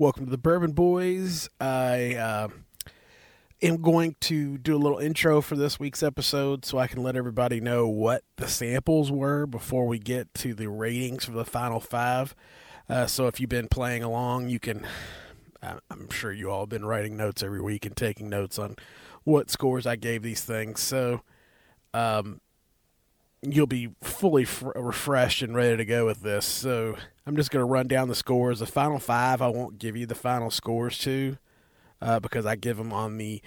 Welcome to the Bourbon Boys. I uh, am going to do a little intro for this week's episode so I can let everybody know what the samples were before we get to the ratings for the final five. Uh, so if you've been playing along, you can. I'm sure you all have been writing notes every week and taking notes on what scores I gave these things. So um, you'll be fully fr- refreshed and ready to go with this. So I'm just going to run down the scores. The final five, I won't give you the final scores to uh, because I give them on the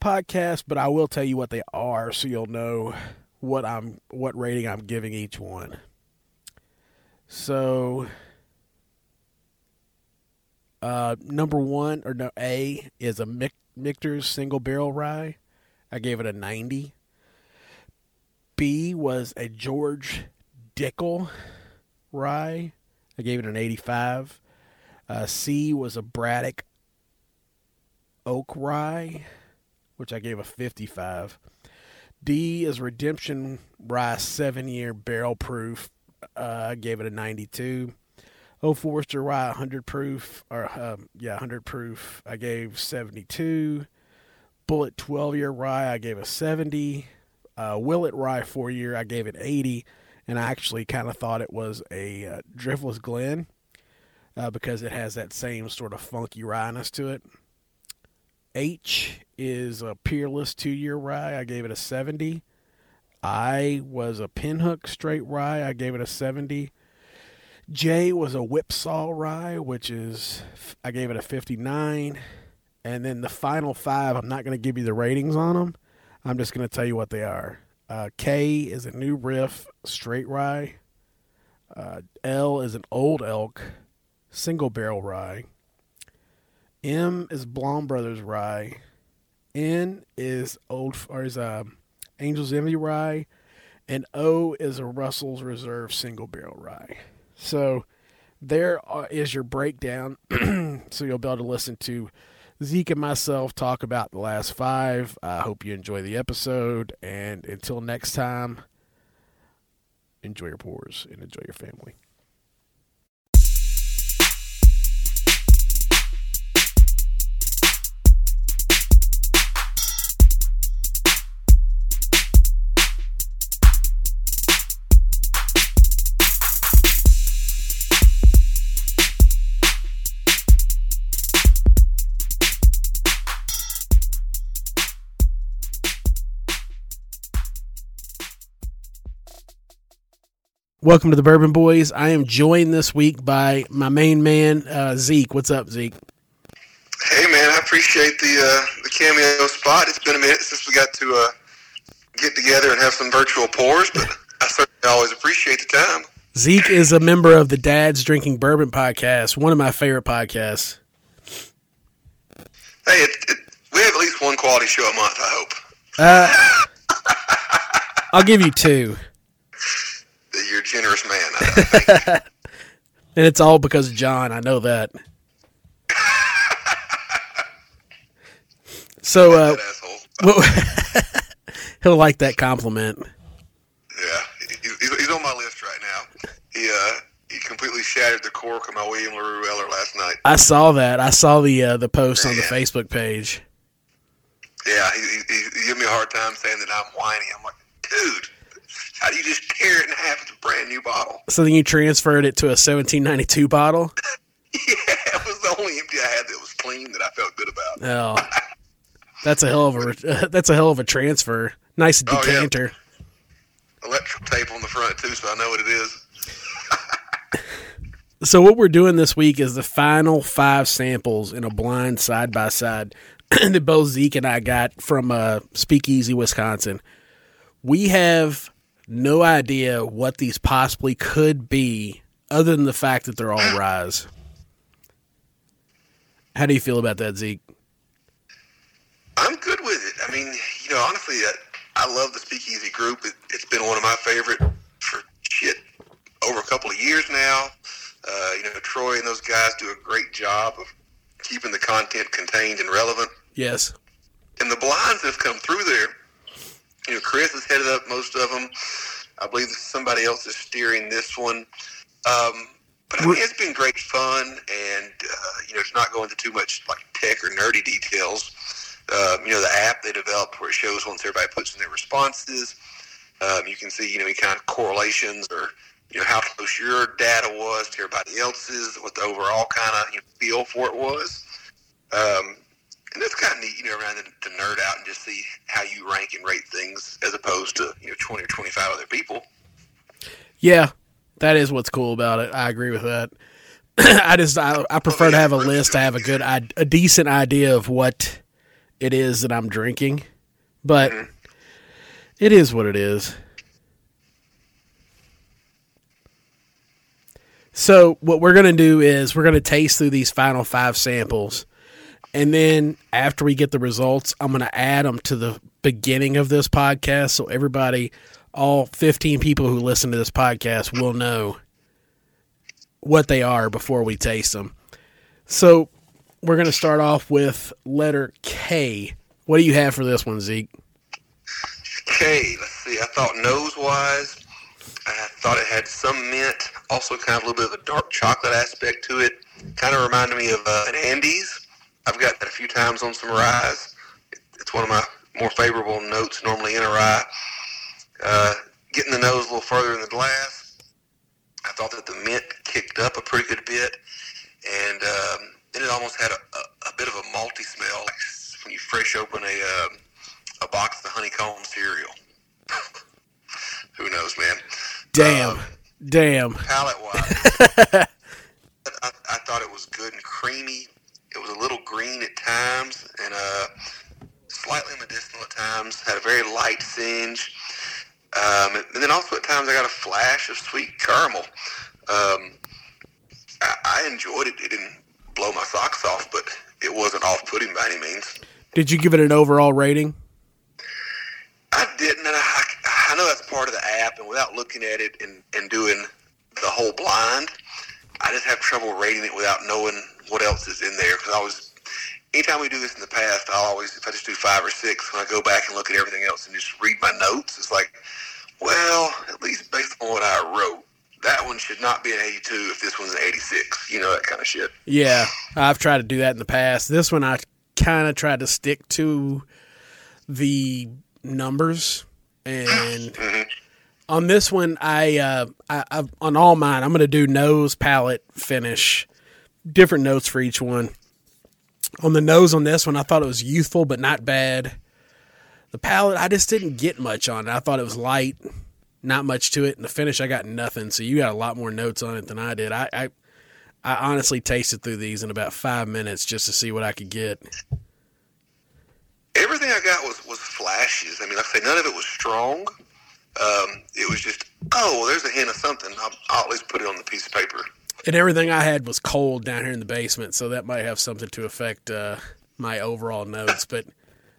podcast, but I will tell you what they are so you'll know what I'm what rating I'm giving each one. So uh, number one or no A is a Michter's single barrel rye. I gave it a 90. B was a George Dickel rye. I gave it an 85. Uh, C was a Braddock Oak Rye, which I gave a 55. D is Redemption Rye 7 year barrel proof. Uh, I gave it a 92. Old Forester Rye 100 proof, or um, yeah, 100 proof. I gave 72. Bulleit 12 year rye, I gave a 70. Uh, Willet Rye four year, I gave it 80, and I actually kind of thought it was a uh, Driftless Glen uh, because it has that same sort of funky ryeness to it. H is a Peerless two year rye, I gave it a 70. I was a Pinhook straight rye, I gave it a 70. J was a Whipsaw rye, which is, I gave it a 59. And then the final five, I'm not going to give you the ratings on them I'm just going to tell you what they are. Uh, K is a new riff straight rye. Uh, L is an old elk single barrel rye. M is Blaum Brothers rye. N is old or is uh, Angel's Envy rye, and O is a Russell's Reserve single barrel rye. So there is your breakdown. so you'll be able to listen to Zeke and myself talk about the last five. I hope you enjoy the episode. And until next time, enjoy your pours and enjoy your family. Welcome to the Bourbon Boys. I am joined this week by my main man, uh, Zeke. What's up, Zeke? Hey, man. I appreciate the uh, the cameo spot. It's been a minute since we got to uh, get together and have some virtual pours, but I certainly always appreciate the time. Zeke is a member of the Dad's Drinking Bourbon podcast, one of my favorite podcasts. Hey, it, it, we have at least one quality show a month, I hope. Uh, I'll give you two you're a generous man. and it's all because of John. I know that. so, uh, well, he'll like that compliment. Yeah, he's, he's on my list right now. He uh, he completely shattered the cork of my William LaRue Weller last night. I saw that. I saw the uh, the post Man. on the Facebook page. Yeah, he, he, he gave me a hard time saying that I'm whiny. I'm like, dude, how do you just tear it in half? It's a brand new bottle. So then you transferred it to a 1792 bottle? yeah, it was the only empty I had that was clean that I felt good about. Oh, that's a hell of a that's a hell of a transfer. Nice decanter. Oh, yeah. Electrical tape on the front too, so I know what it is. so what we're doing this week is the final five samples in a blind side by side that both Zeke and I got from uh, Speakeasy, Wisconsin. We have no idea what these possibly could be, other than the fact that they're all ryes. How do you feel about that, Zeke? I'm good with it. I mean, you know, honestly, I, I love the Speakeasy group. It, has been one of my favorite for shit over a couple of years now. Uh, you know, Troy and those guys do a great job of keeping the content contained and relevant. Yes. And the blinds that have come through there you know, Chris has headed up most of them. I believe somebody else is steering this one. Um, But I mean, it's been great fun, and uh, you know, it's not going into too much like tech or nerdy details. Um, you know, the app they developed where it shows once everybody puts in their responses. Um, you can see, you know, any kind of correlations or you know how close your data was to everybody else's, what the overall kind of you know, feel for it was. Um, and that's kind of neat, you know, around to, to nerd out and just see how you rank and rate things as opposed to you know twenty or twenty five other people. Yeah, that is what's cool about it. I agree with that. I just I, I prefer to have a list to have a good a decent idea of what it is that I'm drinking, but mm-hmm. it is what it is. So what we're gonna do is we're gonna taste through these final five samples, and then after we get the results, I'm gonna add them to the beginning of this podcast, so everybody all 15 people who listen to this podcast will know what they are before we taste them. So we're going to start off with letter K. What do you have for this one, Zeke? K. Let's see. I thought nose wise, I thought it had some mint, also kind of a little bit of a dark chocolate aspect to it. Kind of reminded me of uh, an Andes. I've got that a few times on some rye. It's one of my more favorable notes normally in a rye. Uh, getting the nose a little further in the glass, I thought that the mint kicked up a pretty good bit, and um, then it almost had a, a, a, bit of a malty smell, like when you fresh open a uh, a box of honeycomb cereal. Who knows, man? Damn, um, damn. Palate wise, I, I, thought it was good and creamy. It was a little green at times, and uh, slightly medicinal at times. Had a very light singe. Um, and then also at times I got a flash of sweet caramel. Um, I, I enjoyed it. It didn't blow my socks off, but it wasn't off-putting by any means. Did you give it an overall rating? I didn't, and I, I know that's part of the app. And without looking at it and, and doing the whole blind, I just have trouble rating it without knowing what else is in there. Because I was, anytime we do this in the past, I'll always, if I just do five or six, when I go back and look at everything else and just read my notes, it's like well, at least based on what I wrote, that one should not be an 82 if this one's an 86. You know, that kind of shit. Yeah, I've tried to do that in the past. This one, I kind of tried to stick to the numbers. And mm-hmm. on this one, I, uh, I, I on all mine, I'm going to do nose, palate, finish, different notes for each one. On the nose on this one, I thought it was youthful but not bad. The palate, I just didn't get much on it. I thought it was light, not much to it. And the finish, I got nothing. So you got a lot more notes on it than I did. I, I, I honestly tasted through these in about five minutes just to see what I could get. Everything I got was was flashes. I mean, like I say, none of it was strong. Um, it was just, oh, well, there's a hint of something. I'll, I'll at least put it on the piece of paper. And everything I had was cold down here in the basement, so that might have something to affect uh, my overall notes. But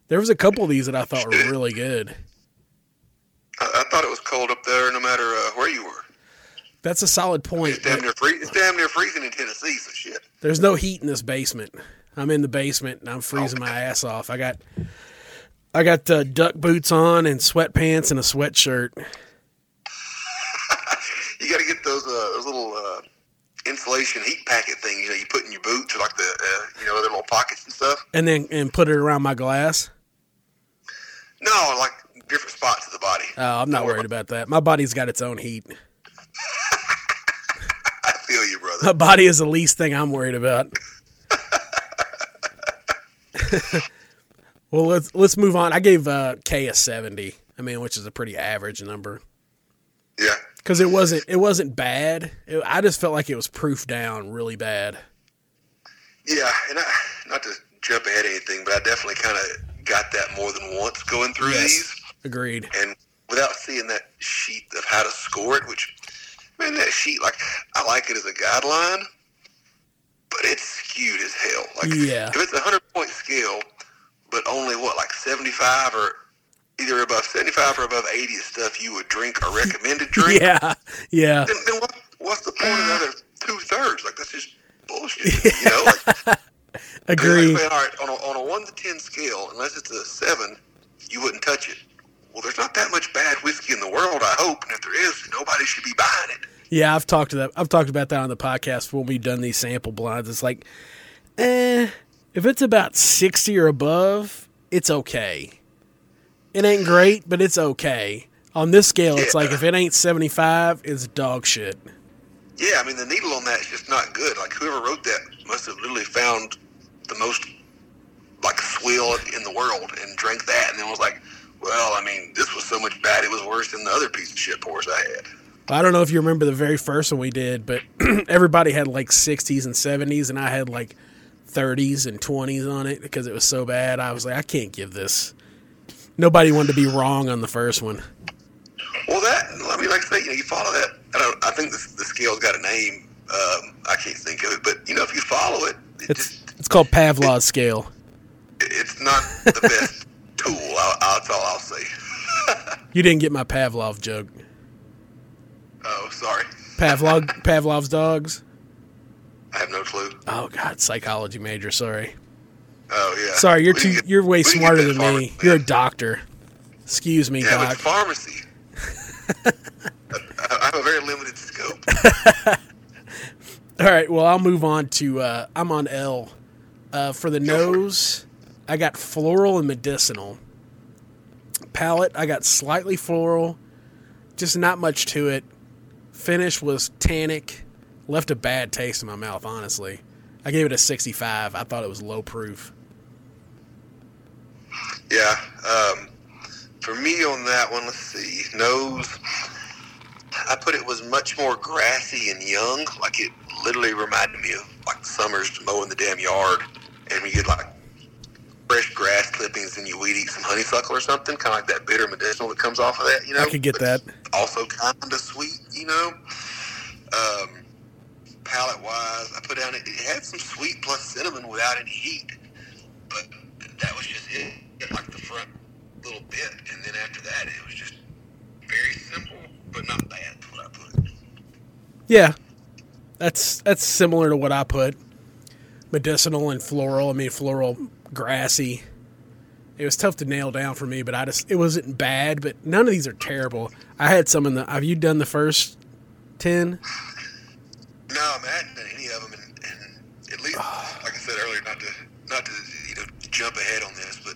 there was a couple of these that I thought were really good. I, I thought it was cold up there, no matter uh, where you were. That's a solid point. It's damn, near free- it's damn near freezing in Tennessee, so shit. There's no heat in this basement. I'm in the basement and I'm freezing my ass off. I got I got uh, duck boots on and sweatpants and a sweatshirt. you got to get those uh, those little uh, insulation heat packet thing. You know, you put in your boots or like the uh, you know other little pockets and stuff. And then and put it around my glass. No, like different spots of the body. Oh, I'm not worried about that. My body's got its own heat. I feel you, brother. My body is the least thing I'm worried about. well, let's let's move on. I gave uh, K a 70. I mean, which is a pretty average number. Yeah. Because it wasn't it wasn't bad. It, I just felt like it was proof down really bad. Yeah, and I, not to jump ahead of anything, but I definitely kind of got that more than once going through yes. these. Agreed. And without seeing that sheet of how to score it, which man, that sheet like I like it as a guideline, but it's skewed as hell. Like yeah. if it's a hundred point scale, but only what like seventy five or either above seventy five or above eighty is stuff you would drink or recommend recommended drink. yeah, yeah. Then, then what, what's the point of the other two thirds? Like that's just bullshit. You know. Like, Agree. Like, all right, on a, on a one to ten scale, unless it's a seven, you wouldn't touch it. Well, there's not that much bad whiskey in the world, I hope, and if there is, nobody should be buying it. Yeah, I've talked to that. I've talked about that on the podcast when we've done these sample blinds. It's like, eh, if it's about sixty or above, it's okay. It ain't great, but it's okay. On this scale, it's like if it ain't seventy five, it's dog shit. Yeah, I mean the needle on that is just not good. Like whoever wrote that must have literally found the most like swill in the world and drank that, and then was like, "Well, I mean, this was so much bad; it was worse than the other piece of shit pours I had." I don't know if you remember the very first one we did, but everybody had like 60s and 70s, and I had like 30s and 20s on it because it was so bad. I was like, I can't give this. Nobody wanted to be wrong on the first one. Well, that I mean, like I say, you know, you follow that. I don't. I think the, the scale's got a name. Um, I can't think of it, but you know, if you follow it, it It's just it's called Pavlov's scale. it's not the best tool. I, I, that's all I'll say. You didn't get my Pavlov joke. oh, sorry. Pavlov Pavlov's dogs. I have no clue. Oh God, psychology major. Sorry, Oh yeah. sorry. You're too. didn't get- You're way we didn't get smarter than me. You're a doctor. Excuse me, Yeah, doc. pharmacy. I I have a very limited scope. All right. Well, I'll move on to. Uh, I'm on L. Uh, for the nose, I got floral and medicinal. Palate, I got slightly floral, just not much to it. Finish was tannic, left a bad taste in my mouth. Honestly, I gave it a 65. I thought it was low proof. Yeah. Um, for me on that one, let's see. Nose. I put it was much more grassy and young. Like it literally reminded me of like summers mowing the damn yard, and we get like fresh grass clippings, and you weed eat some honeysuckle or something, kind of like that bitter medicinal that comes off of that. You know, I could get that. Also kind of sweet. You know. Um, palate wise, I put down it. It had some sweet plus cinnamon without any heat, but that was just it. Like the front little bit, and then after that, it was just very simple, but not bad. What I put. Yeah, that's that's similar to what I put. Medicinal and floral. I mean, floral, grassy. It was tough to nail down for me, but I just it wasn't bad. But none of these are terrible. I had some in the. Have you done the first ten? No, I, mean, I hadn't done any of them, and, and at least, like I said earlier, not to not to you know jump ahead on this, but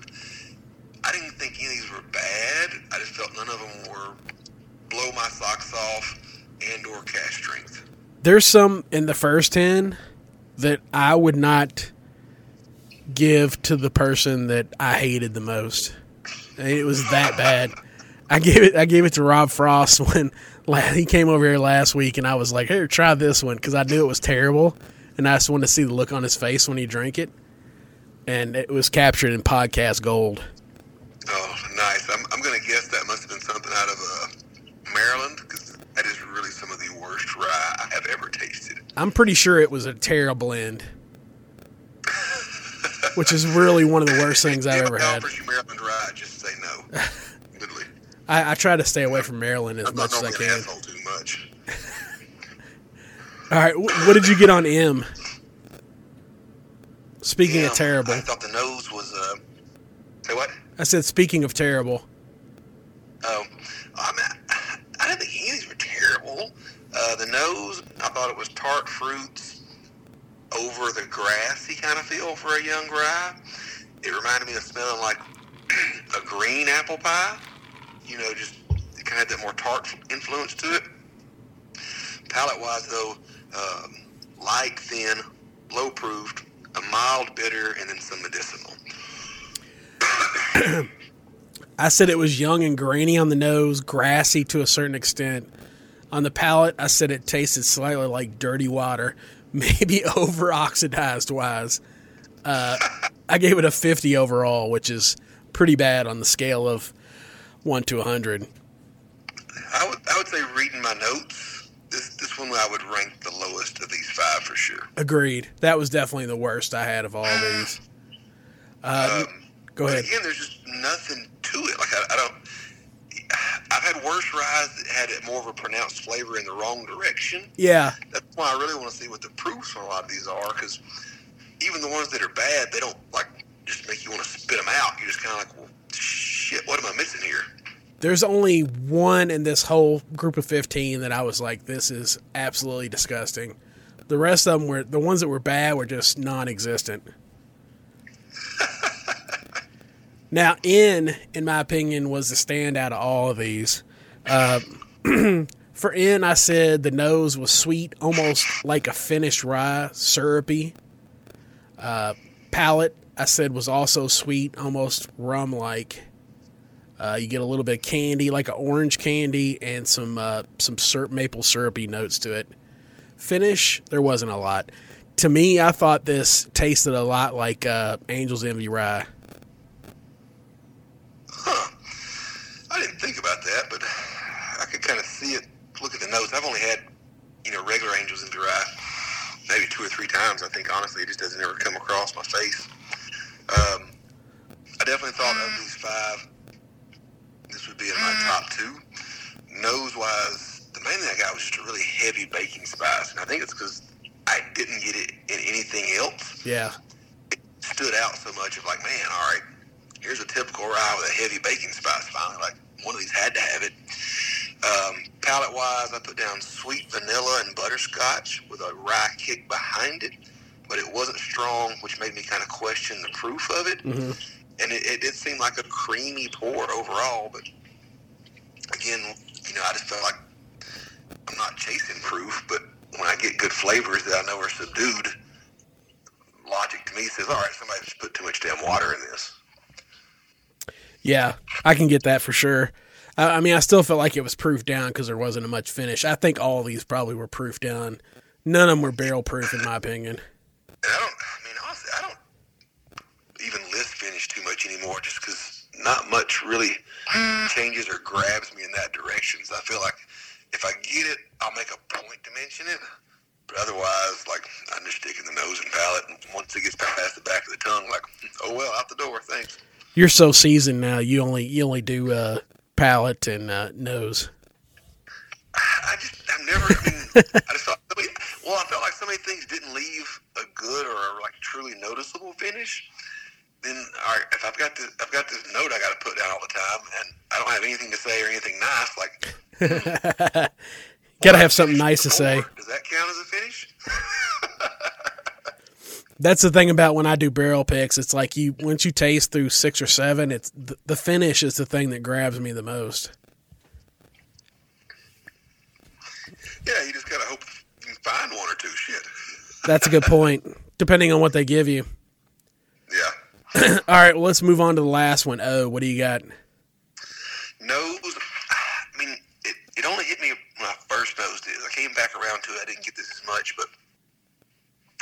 I didn't think any of these were bad. I just felt none of them were blow my socks off and or cask strength. There's some in the first ten that I would not give to the person that I hated the most. It was that bad. I gave it. I gave it to Rob Frost when he came over here last week, and I was like, "Here, try this one," because I knew it was terrible, and I just wanted to see the look on his face when he drank it, and it was captured in podcast gold. Oh, nice. I'm, I'm going to guess that must have been something out of uh, Maryland because that is really some of the worst rye I have ever tasted. I'm pretty sure it was a terrible end, which is really one of the worst things I've ever had. Maryland rye, just say no. I, I try to stay away from Maryland as I'm much as I can. asshole too much. All right, wh- what did you get on M? Speaking Yeah, of terrible, I thought the nose was. Uh, say what? I said speaking of terrible. Um, I, mean, I didn't think any of these were terrible. Uh, the nose, I thought it was tart fruits over the grassy kind of feel for a young rye. It reminded me of smelling like a green apple pie. You know, just kind of had that more tart influence to it. Palate wise, though, um, light, thin, low proofed, a mild bitter, and then some medicinal. I said it was young and grainy on the nose, grassy to a certain extent. On the palate, I said it tasted slightly like dirty water, maybe over oxidized wise. Uh, I gave it a 50 overall, which is pretty bad on the scale of 1 to 100. I would, I would say reading my notes, this this one I would rank the lowest of these five for sure. Agreed. That was definitely the worst I had of all these. Uh, Um, go ahead. Again, there's just nothing to it. Like I, I don't. I've had worse rides that had it more of a pronounced flavor in the wrong direction. Yeah, That's why I really want to see what the proofs on a lot of these are, because even the ones that are bad, they don't like just make you want to spit them out. You're just kind of like, well, shit, what am I missing here? there's only one in this whole group of 15 that I was like, this is absolutely disgusting. The rest of them were the ones that were bad were just non-existent. now, in in my opinion, was the standout of all of these. Uh, for in, I said the nose was sweet, almost like a finished rye, syrupy. Uh, palate, I said was also sweet, almost rum like. Uh, you get a little bit of candy, like an orange candy, and some uh, some syrup, maple syrupy notes to it. Finish, there wasn't a lot. To me, I thought this tasted a lot like uh, Angel's Envy Rye. Huh. I didn't think about that, but I could kind of see it. Look at the notes. I've only had, you know, regular Angels Envy Rye maybe two or three times. I think honestly, it just doesn't ever come across my face. Um, I definitely thought of these five, this would be in my top two. Nose wise, the main thing I got was just a really heavy baking spice, and I think it's because I didn't get it in anything else. Yeah. It stood out so much of like, man, all right, here's a typical rye with a heavy baking spice. Finally, like one of these had to have it. Um, palate wise, I put down sweet vanilla and butterscotch with a rye kick behind it, but it wasn't strong, which made me kind of question the proof of it. hmm And it, it did seem like a creamy pour overall, but again, you know, I just felt like I'm not chasing proof, but when I get good flavors that I know are subdued, logic to me says, all right, somebody just put too much damn water in this. Yeah, I can get that for sure. I, I mean, I still felt like it was proof down because there wasn't a much finish. I think all these probably were proof down. None of them were barrel proof, in my opinion. I don't, I mean, honestly, I don't even list finish too much anymore just because not much really changes or grabs me in that direction. So I feel like if I get it, I'll make a point to mention it. But otherwise, like, I'm just sticking the nose and palate. And once it gets past the back of the tongue, like, oh, well, out the door, thanks. You're so seasoned now. You only you only do uh, palate and uh, nose. I just, I've never, I mean, I just thought, well, I felt like so many things didn't leave a good or like truly noticeable finish. Then, all right, if I've got this, I've got this note I got to put down all the time, and I don't have anything to say or anything nice. Like, Got to well, have something nice to say. Does that count as a finish? That's the thing about when I do barrel picks. It's like you once you taste through six or seven, it's the, the finish is the thing that grabs me the most. yeah, you just gotta hope you can find one or two. Shit. That's a good point. Depending on what they give you. Yeah. All right, well, let's move on to the last one. Oh, what do you got? Nose. I mean, it, it only hit me when I first nosed it. I came back around to it. I didn't get this as much, but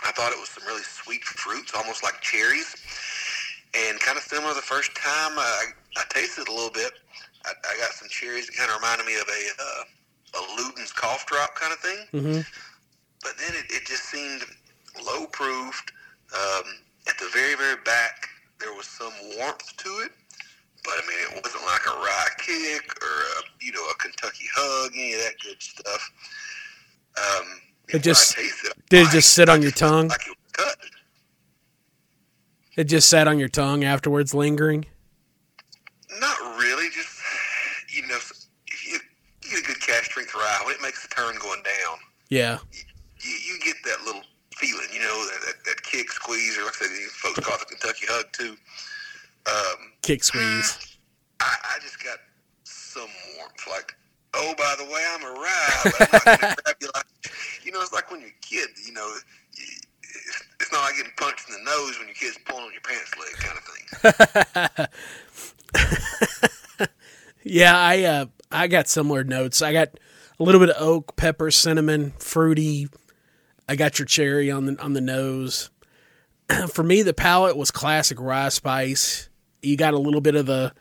I thought it was some really sweet fruits, almost like cherries, and kind of similar the first time I, I tasted a little bit. I, I got some cherries that kind of reminded me of a uh, a Luden's cough drop kind of thing. Mm-hmm. But then it, it just seemed low proofed. Um, at the very, very back, there was some warmth to it. But I mean, it wasn't like a rye kick or a, you know a Kentucky hug, any of that good stuff. Um, It just- did it just sit on your tongue? It was cut. It just sat on your tongue afterwards, lingering. Not really. Just you know, if you, get a good cask strength rye, when it makes the turn going down, Yeah, you, you get that little feeling, you know, that, that, that kick squeeze, or like I said, these folks call it the Kentucky hug too. Um, kick squeeze. I, I just got some warmth, like, oh, by the way, I'm a rye, but I'm not grab you like, you know, it's like when you're a kid, you know, it's, not like getting punched in the nose when your kid's pulling on your pants leg, kind of thing. Yeah, I uh, I got similar notes. I got a little bit of oak, pepper, cinnamon, fruity. I got your cherry on the on the nose. For me, the palate was classic rye spice. You got a little bit of the,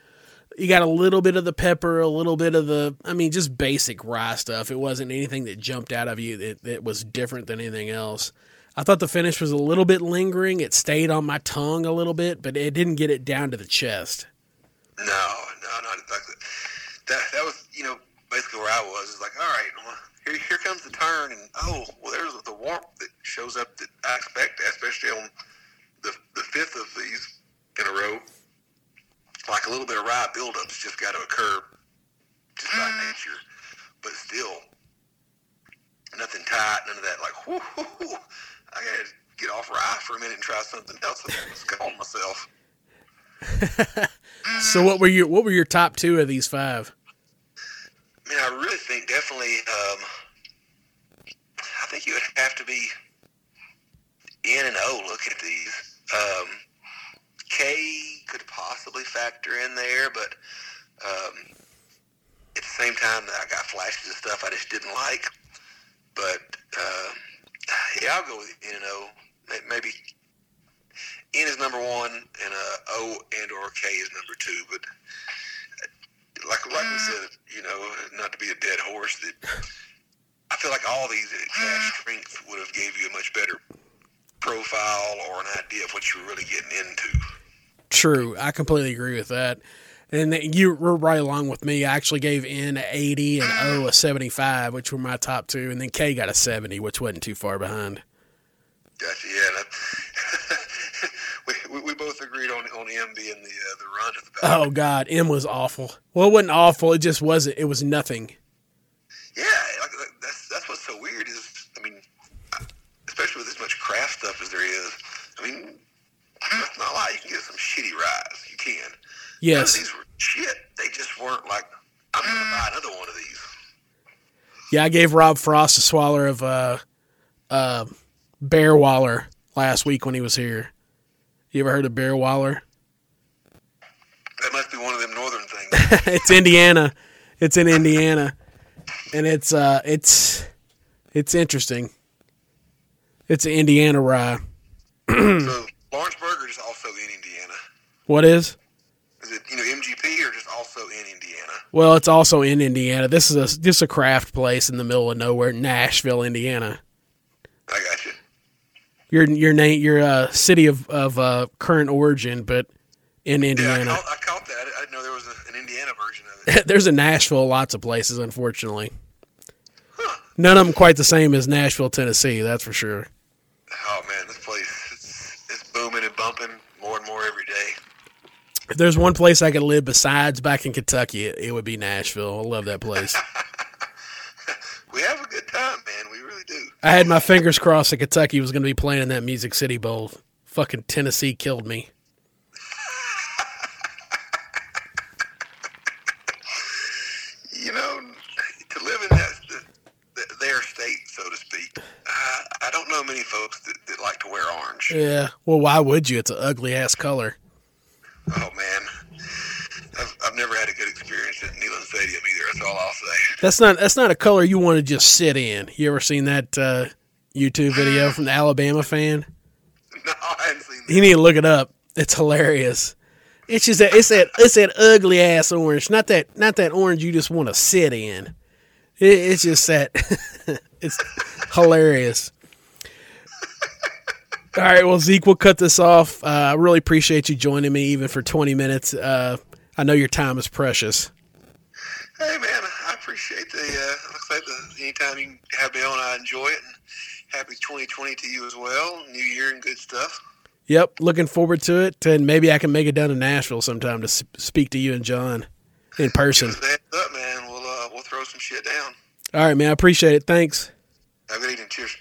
you got a little bit of the pepper, a little bit of the. I mean, just basic rye stuff. It wasn't anything that jumped out of you that, that was different than anything else. I thought the finish was a little bit lingering. It stayed on my tongue a little bit, but it didn't get it down to the chest. No, no, not that. That, that was, you know, basically where I was. It's like, all right, well, here, here comes the turn, and oh, well, there's the warmth that shows up that I expect, especially on the, the fifth of these in a row. Like a little bit of rye buildups just got to occur just by mm. nature. But still, nothing tight, none of that. Like, whoo, whoo, whoo. I gotta get off rye for a minute and try something else. I was calling myself. So what were your what were your top two of these five? I mean, I really think definitely. Um, I think you would have to be N and O looking at these. Um, K could possibly factor in there, but um, at the same time, I got flashes of stuff I just didn't like. But uh, yeah, I'll go with N and O. Maybe N is number one, and uh, O and or K is number two. But uh, like like we said, you know, not to be a dead horse, that I feel like all these at cask strength would have gave you a much better profile or an idea of what you were really getting into. True, I completely agree with that. And you were right along with me. I actually gave N a 80 and O a 75, which were my top two, and then K got a 70, which wasn't too far behind. Gotcha. Yeah. That, we, we we both agreed on on M being the uh, the run of the battle. Oh God, M was awful. Well, it wasn't awful. It just wasn't. It was nothing. Yeah, like like, that's that's what's so weird is I mean, especially with as much craft stuff as there is. I mean, that's not a lot. You can get some shitty rides. You can. Yes. these were shit. They just weren't like I'm gonna buy another one of these. Yeah, I gave Rob Frost a swallow of uh, uh, Bear Wallow last week when he was here. You ever heard of Bear Wallow? That must be one of them northern things. it's Indiana. It's in Indiana, and it's uh, it's it's interesting. It's an Indiana rye. so Lawrenceburg is also in Indiana. What is? You know MGP or just also in Indiana? Well, it's also in Indiana. This is a just a craft place in the middle of nowhere, Nashville, Indiana. I got you. Your your name, your uh, city of of uh, current origin, but in Yeah, I Indiana. caught, I caught that. I I didn't know there was a, an Indiana version of it. There's a Nashville, lots of places, unfortunately. Huh. None of them quite the same as Nashville, Tennessee. That's for sure. Oh man, this place it's, it's booming and bumping more and more every day. If there's one place I could live besides back in Kentucky, it, it would be Nashville. I love that place. We have a good time, man. We really do. I had my fingers crossed that Kentucky was going to be playing in that Music City Bowl. Fucking Tennessee killed me. You know, to live in that the, their state, so to speak. I, I don't know many folks that, that like to wear orange. Yeah. Well, why would you? It's an ugly ass color. Oh That's not that's not a color you want to just sit in. You ever seen that uh, YouTube video from the Alabama fan? No, I hadn't seen that. You need to look it up. It's hilarious. It's just that it's that it's that ugly ass orange, not that not that orange you just want to sit in. It, it's just that it's hilarious. All right, well Zeke, we'll cut this off. Uh, I really appreciate you joining me, even for twenty minutes. Uh, I know your time is precious. Hey man, appreciate the. Uh, looks like the anytime you can have me on, I enjoy it. And happy 2020 to you as well. New year and good stuff. Yep, looking forward to it, and maybe I can make it down to Nashville sometime to speak to you and John in person. Give us a heads up, man. We'll uh, we'll throw some shit down. All right, man, I appreciate it. Thanks. Have a good evening. Cheers.